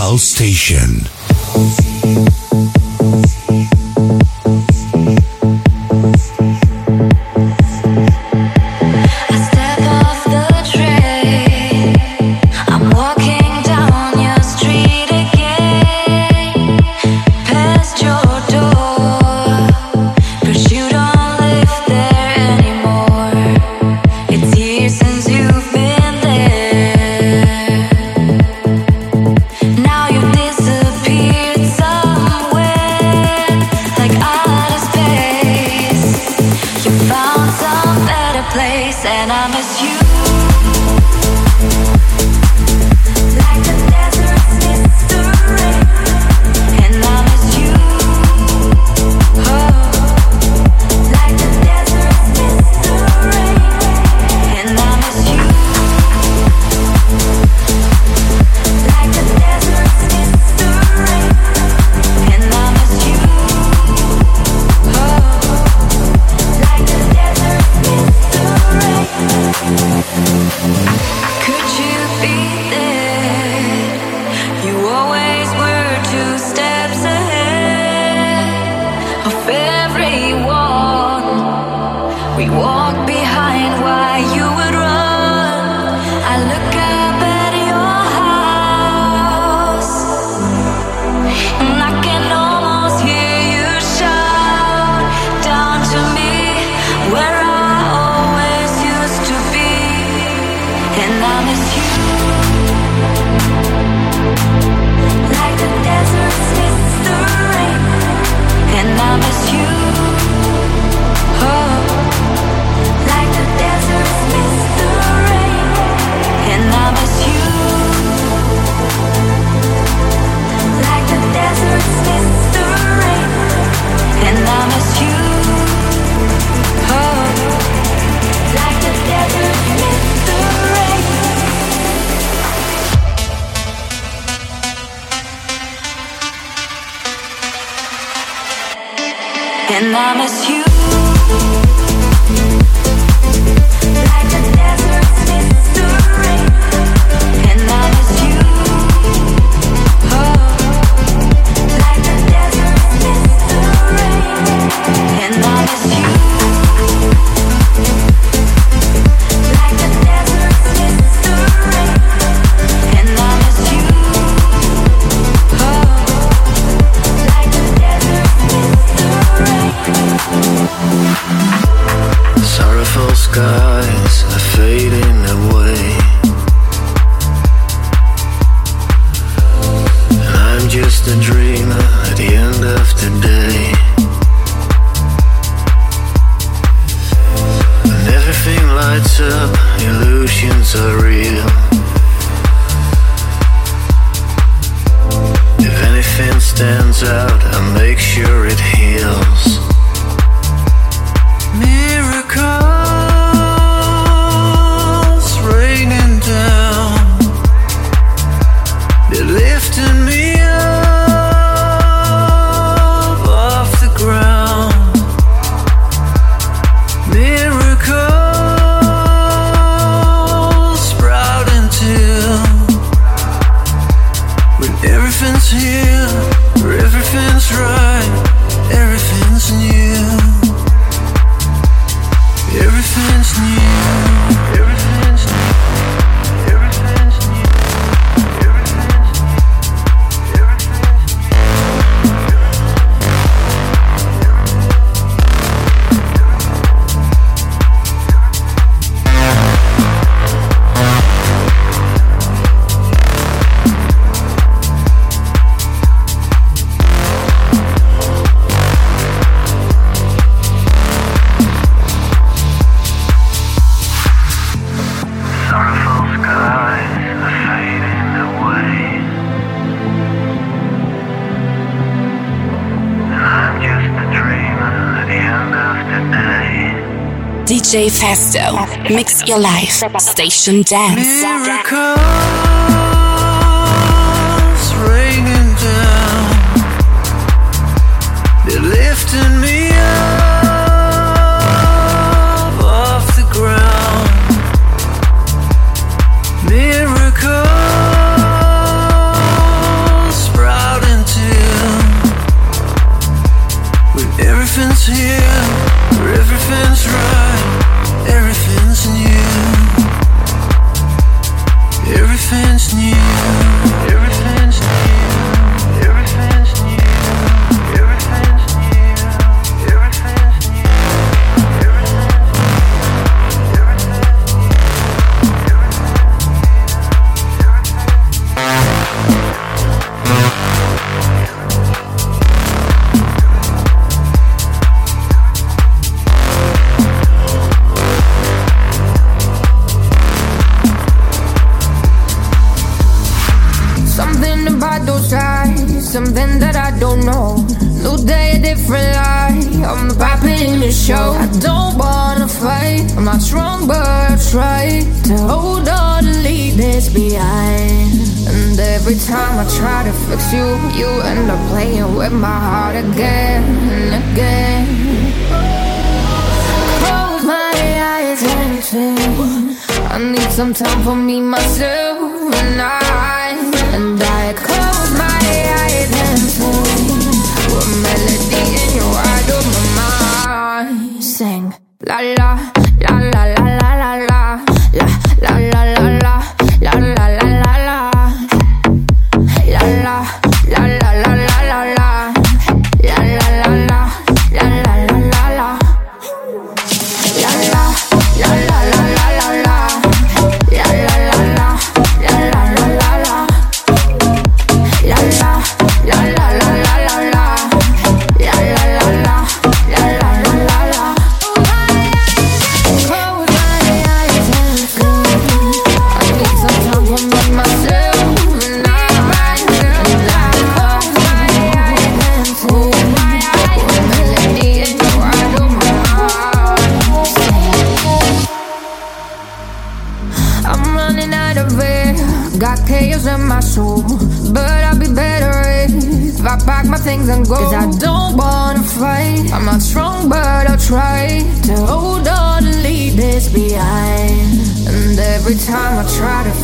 House Station. Everything's here, everything's right, everything's new. Everything's new. DJ Festo. Mix your life. Station Dance. Miracles raining down. They're lifting something that I don't know. New day, a different lie. I'm popping the show. I don't wanna fight. I'm not strong, but I try to hold on to leave this behind. And every time I try to fix you, you end up playing with my heart again and again. Close my eyes and chill. I need some time for me myself and I, and I a melody in your wide open mind. Sing la la la la la la la la la la.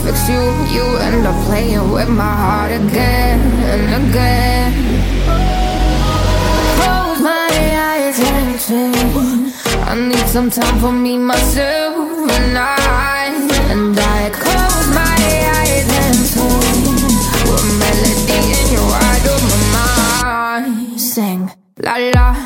it's you, you end up playing with my heart again and again. Close my eyes and. I need some time for me, myself, and I. And I close my eyes and sing. with melody in your eyes, oh, my mind. Sing la la.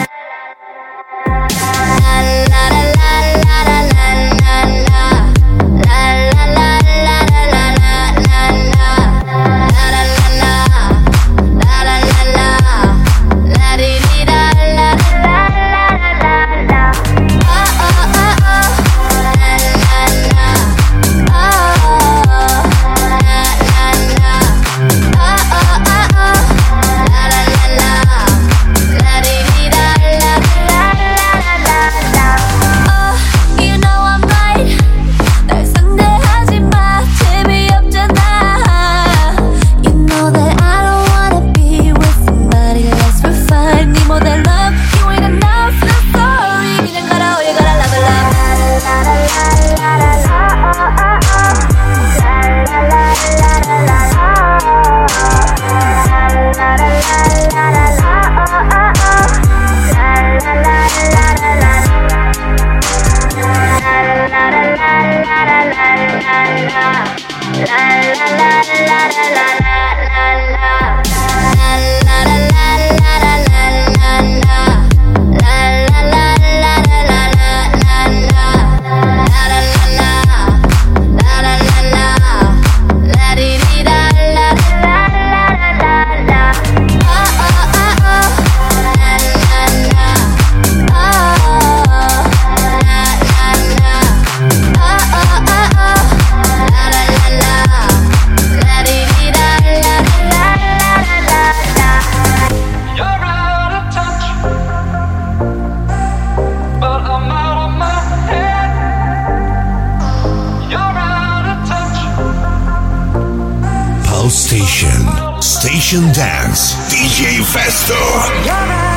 station. Station Dance. DJ Festo.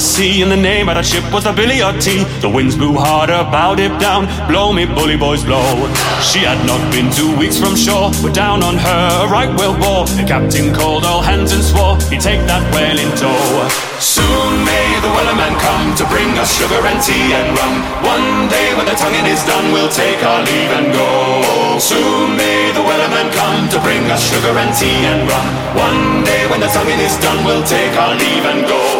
Sea, and the name of that ship was the Billy o' Tea. The winds blew harder, bowed it down, blow me bully boys blow. She had not been two weeks from shore, but down on her a right whale bore. The captain called all hands and swore he'd take that whale in tow. Soon may the wellerman come to bring us sugar and tea and rum. One day when the tonguing is done, we'll take our leave and go. Soon may the wellerman come to bring us sugar and tea and rum. One day when the tonguing is done, we'll take our leave and go.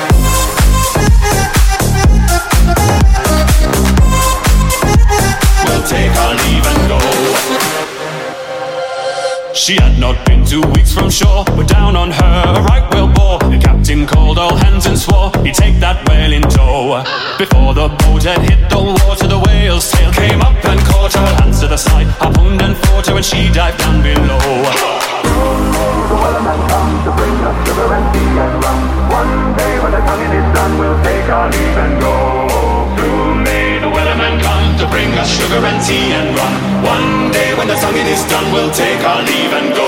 She had not been two weeks from shore, but down on her a right whale bore. The captain called all hands and swore he'd take that whale in tow. Before the boat had hit the water, the whale's tail came up and caught her. Hands to the side, harpooned and fought her, and she dived down below. Soon may the wellerman come to bring us sugar and tea and rum. Is done, we'll take our leave and go.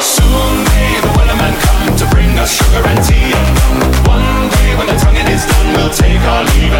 Soon may the wellerman come to bring us sugar and tea and rum. One day when the tonguing is done, we'll take our leave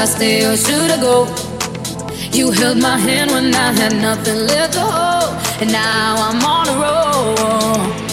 I stay or should I go? You held my hand when I had nothing left to hold, and now I'm on a roll.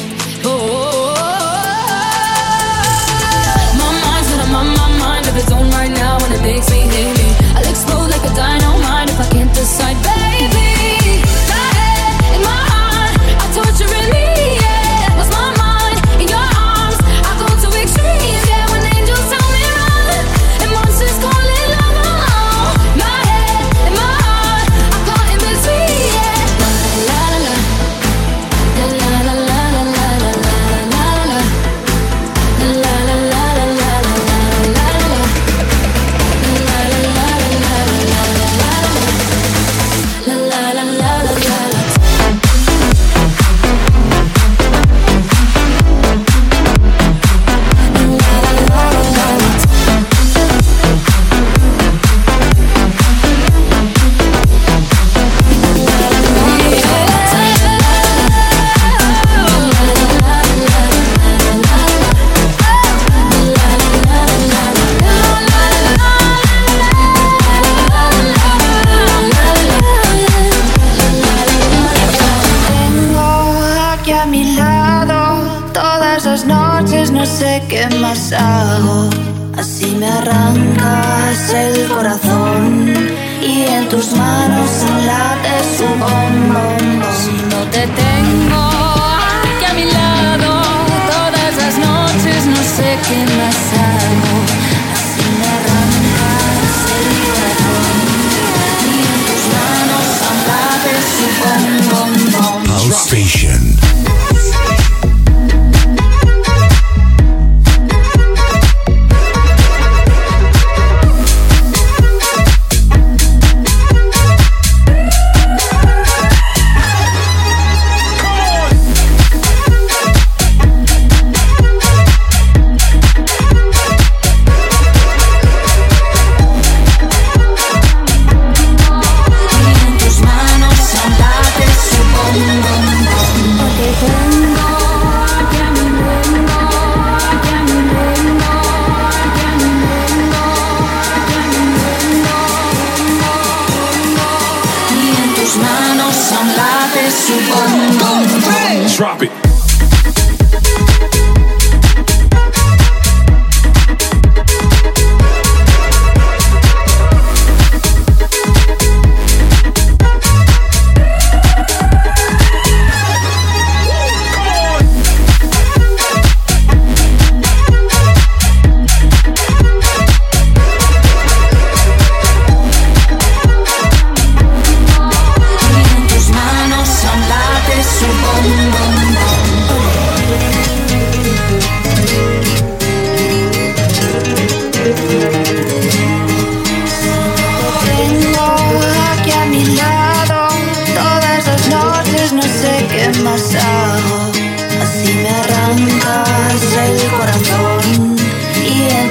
Si no te tengo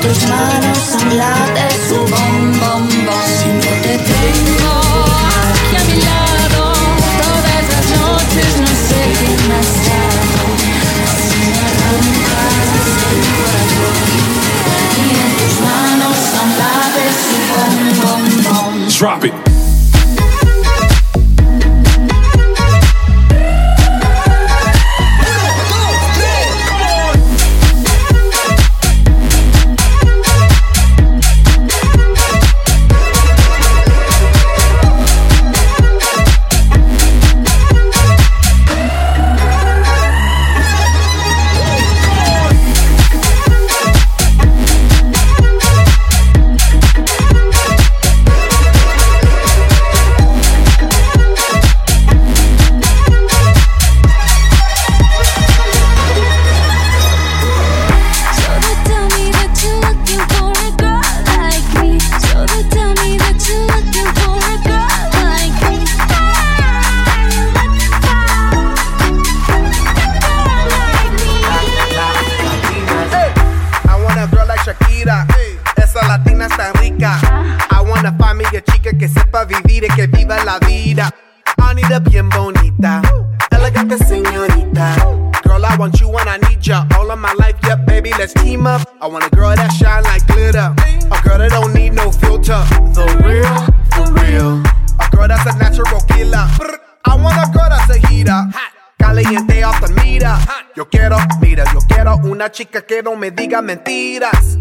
tus manos bom, bom, bom. Si no te tengo aquí a mi lado, todas las noches no sé me arrancas el corazón y en tus manos bom, bom, bom. Drop it. chica que no me diga mentiras.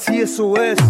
así eso es.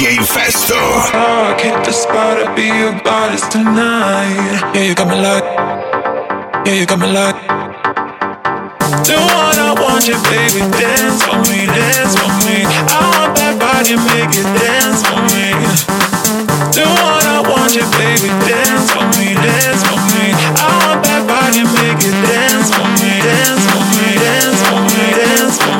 DJ Festo. Ah, oh, I hit the spot, I be your bodies tonight. Yeah, you got me locked. Yeah, you got me locked. Do what I want you, baby. Dance for me, dance for me. I want that body, make it dance for me. Do what I want you, baby. Dance for me, dance for me. I want that body, make it dance for me, dance for me, dance for me, dance for me. Dance for me.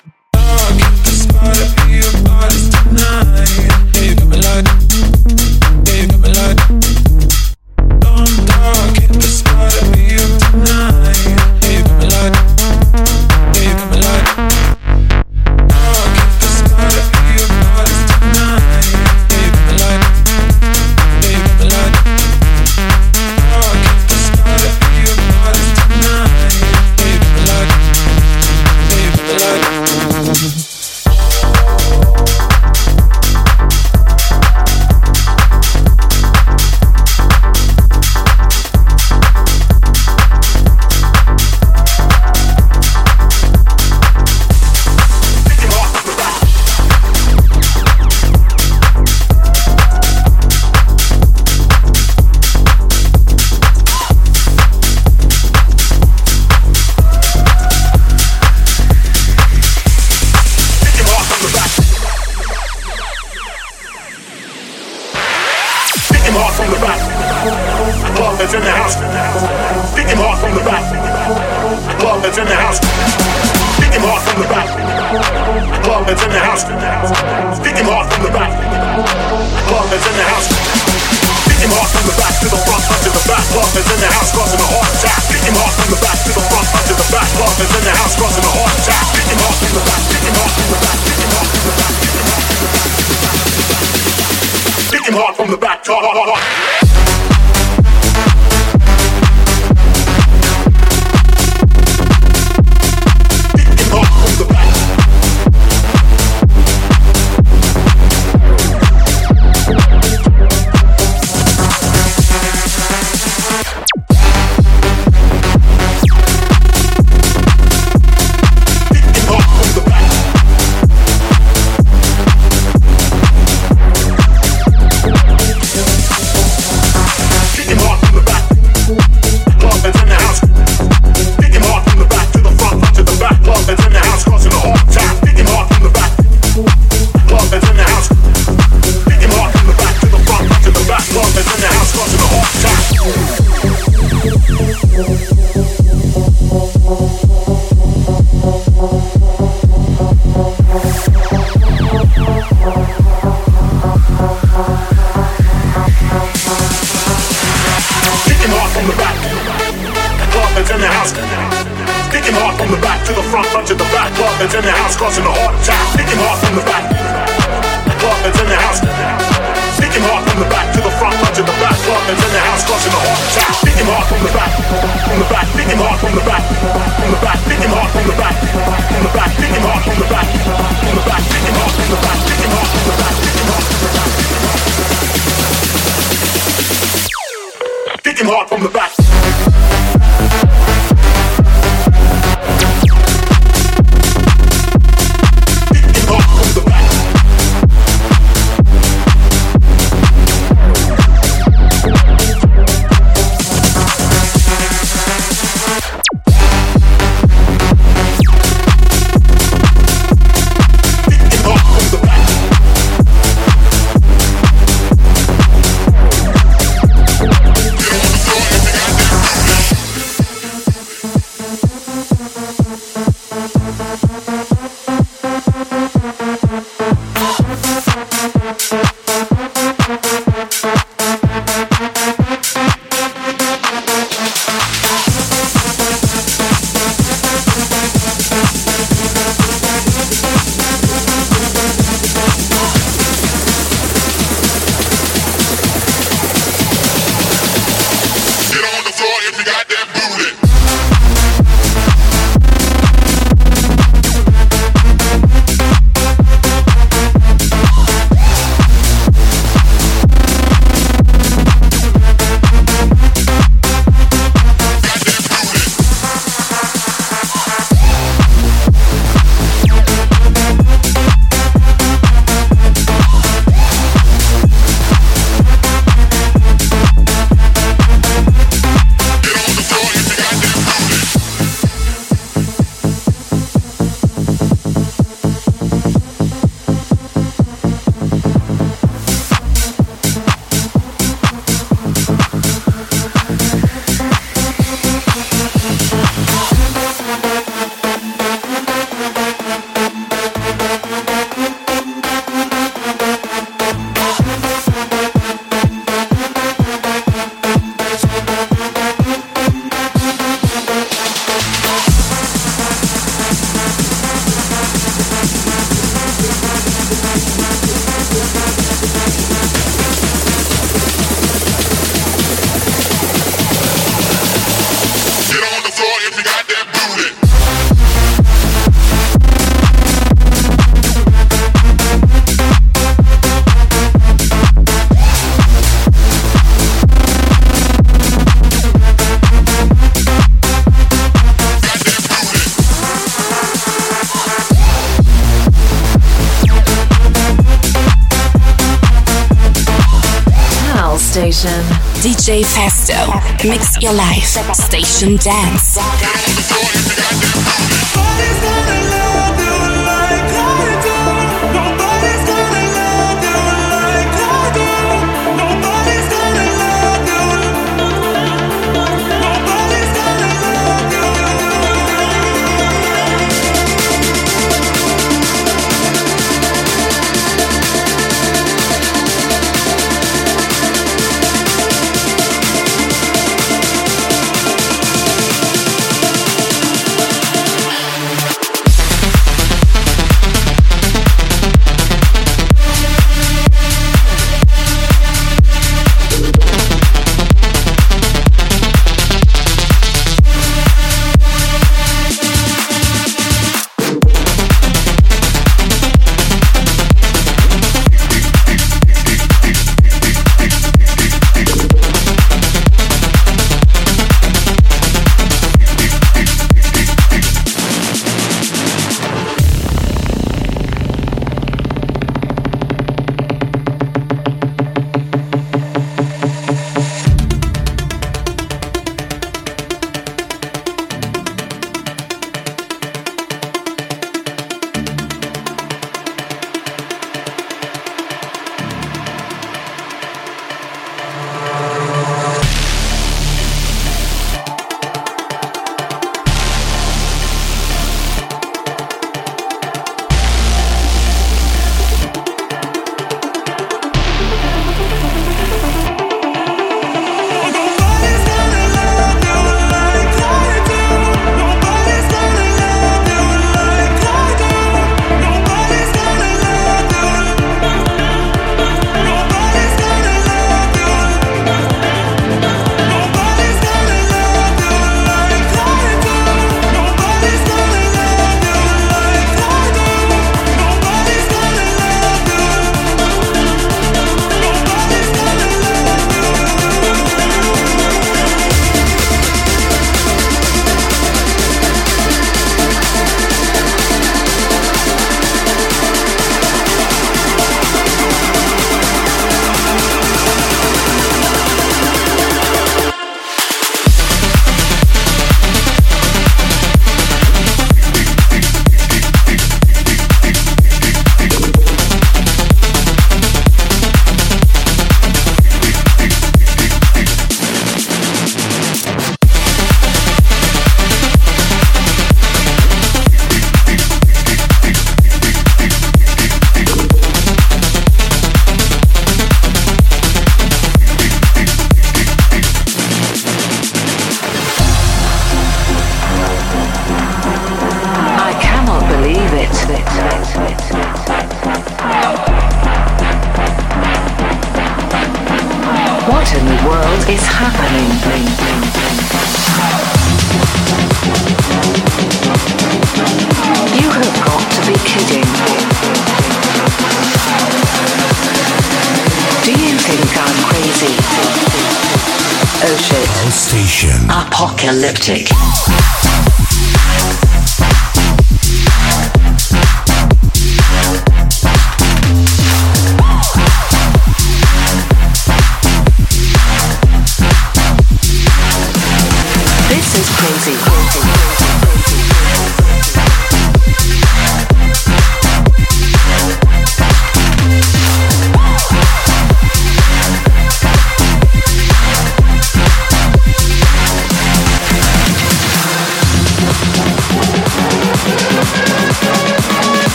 Mix your life. Station Dance.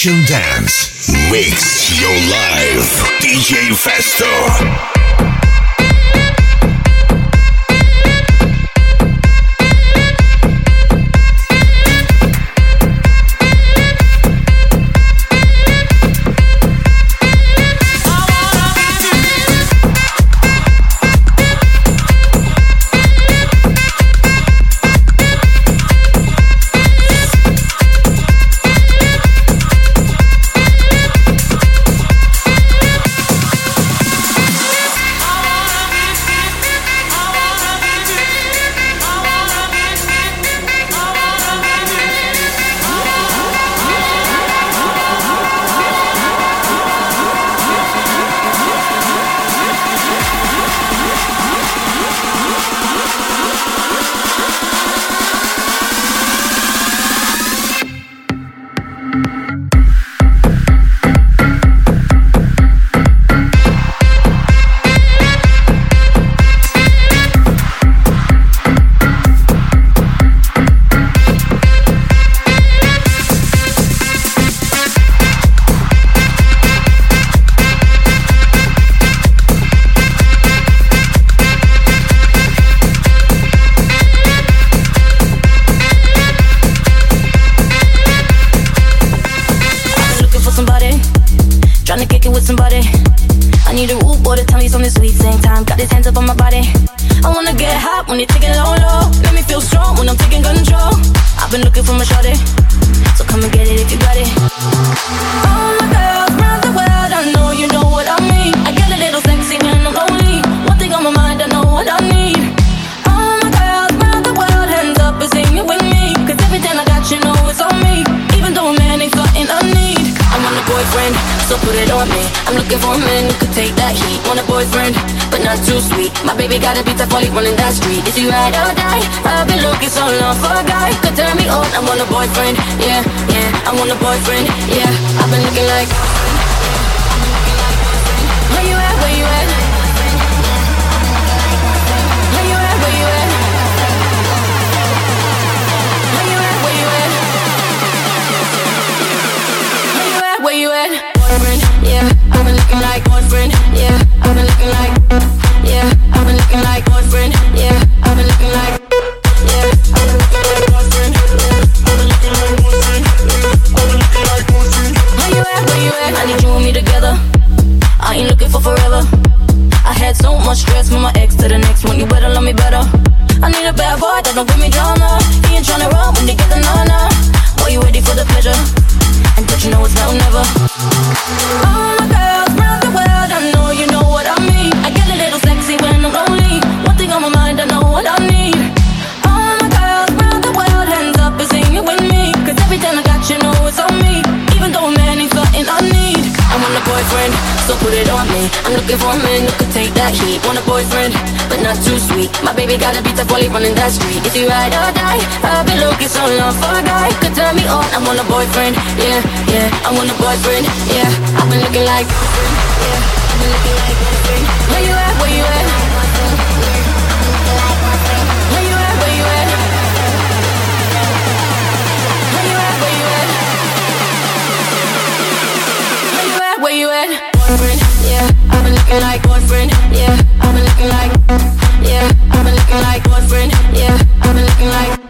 Station Dance. Mix your life. DJ Festo. regrets from my ex to the next one. You better love me better. I need a bad boy that don't give me drama. He ain't tryna run when they get the nana. Boy, you ready for the pleasure? And don't you know it's now or never? All my girls. so put it on me. I'm looking for a man who could take that heat. Want a boyfriend, but not too sweet. My baby gotta be tough while he running that street. If you ride or die, I've been looking so long for a guy could turn me on. I want a boyfriend, yeah, yeah. I want a boyfriend, yeah. I've been looking like, yeah. I've been looking like, where you at? Where you at? Where you at? Where you at? Where you at? Where you at? boyfriend, yeah. I've been looking like boyfriend, yeah. I've been looking like, yeah. I've been looking like boyfriend, yeah. I've been looking like.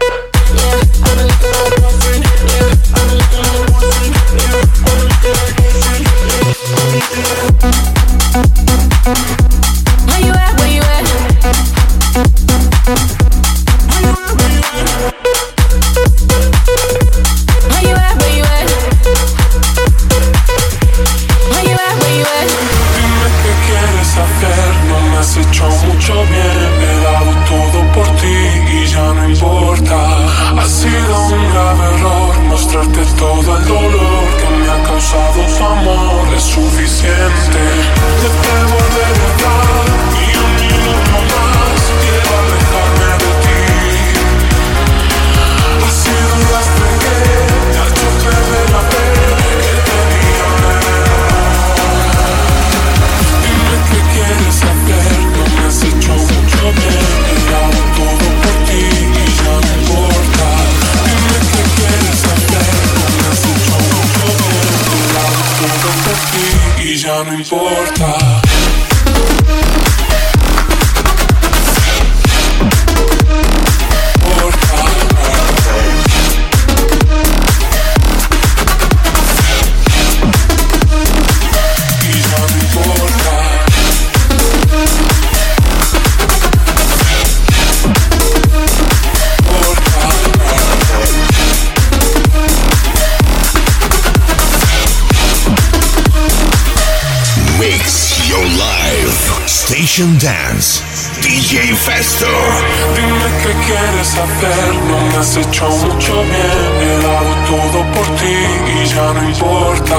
has hecho mucho bien, he dado todo por ti y ya no importa.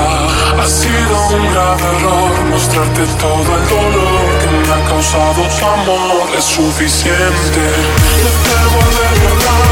Ha sido un grave error mostrarte todo el dolor que me ha causado tu amor, es suficiente. No te volveré a hablar.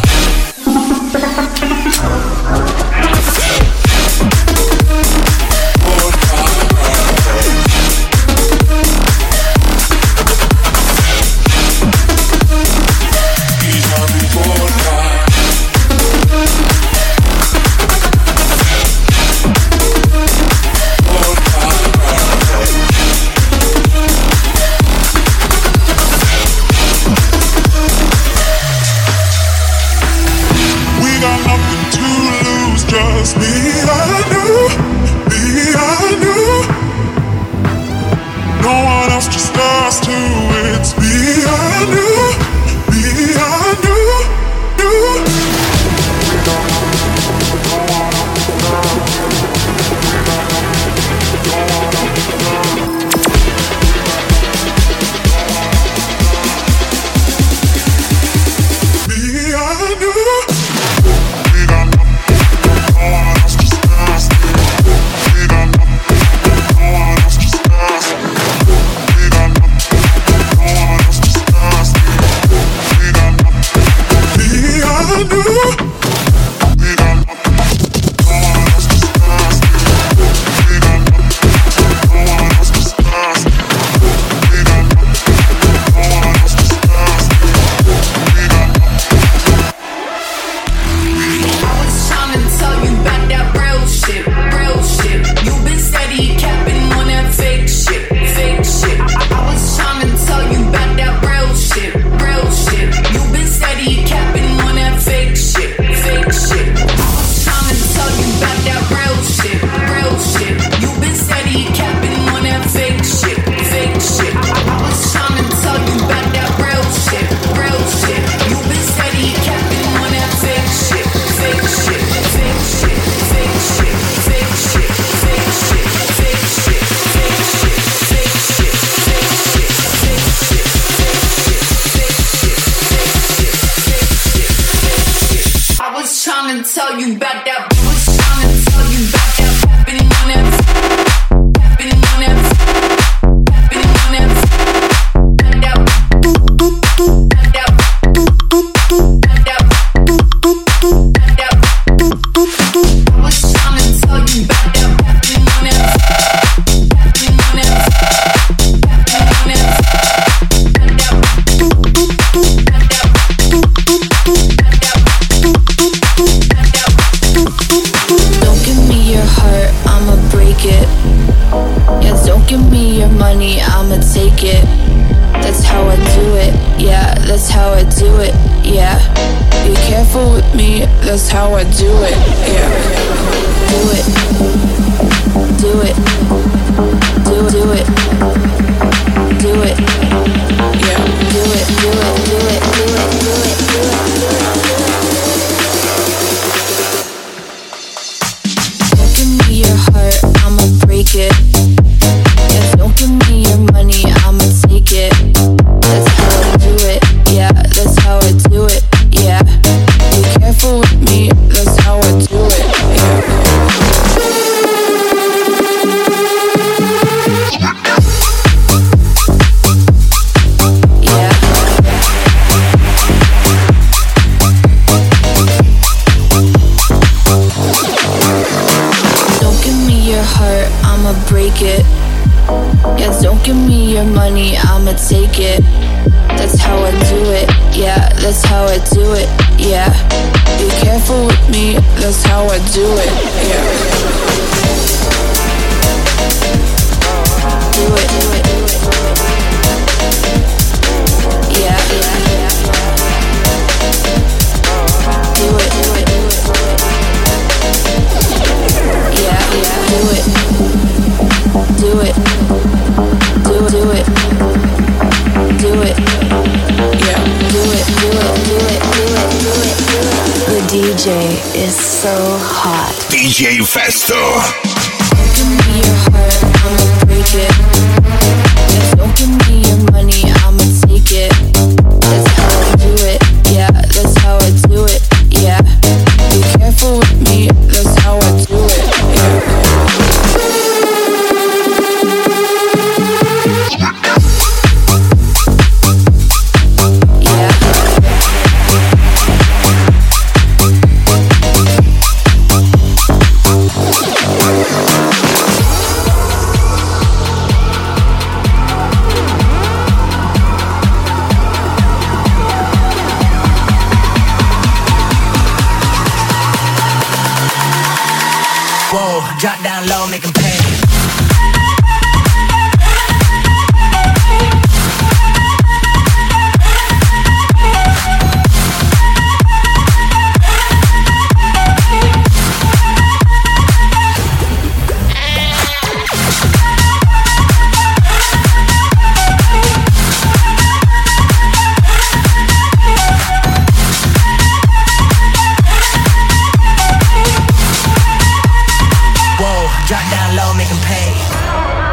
that's how I do it, yeah. Be careful with me, that's how I do it, yeah. so hot. DJ Festo. Drop down low, make them pay.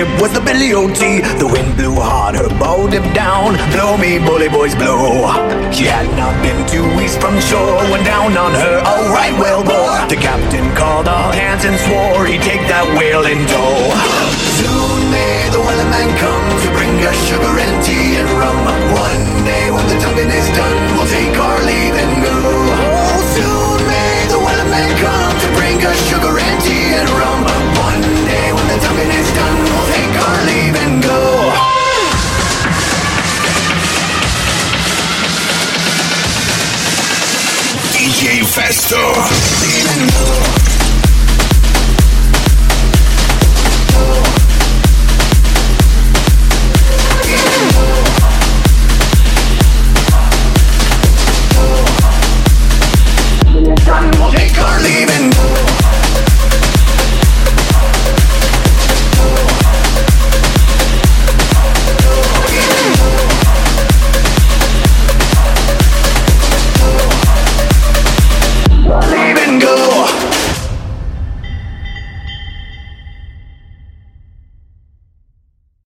Ship was the Billy o' Tea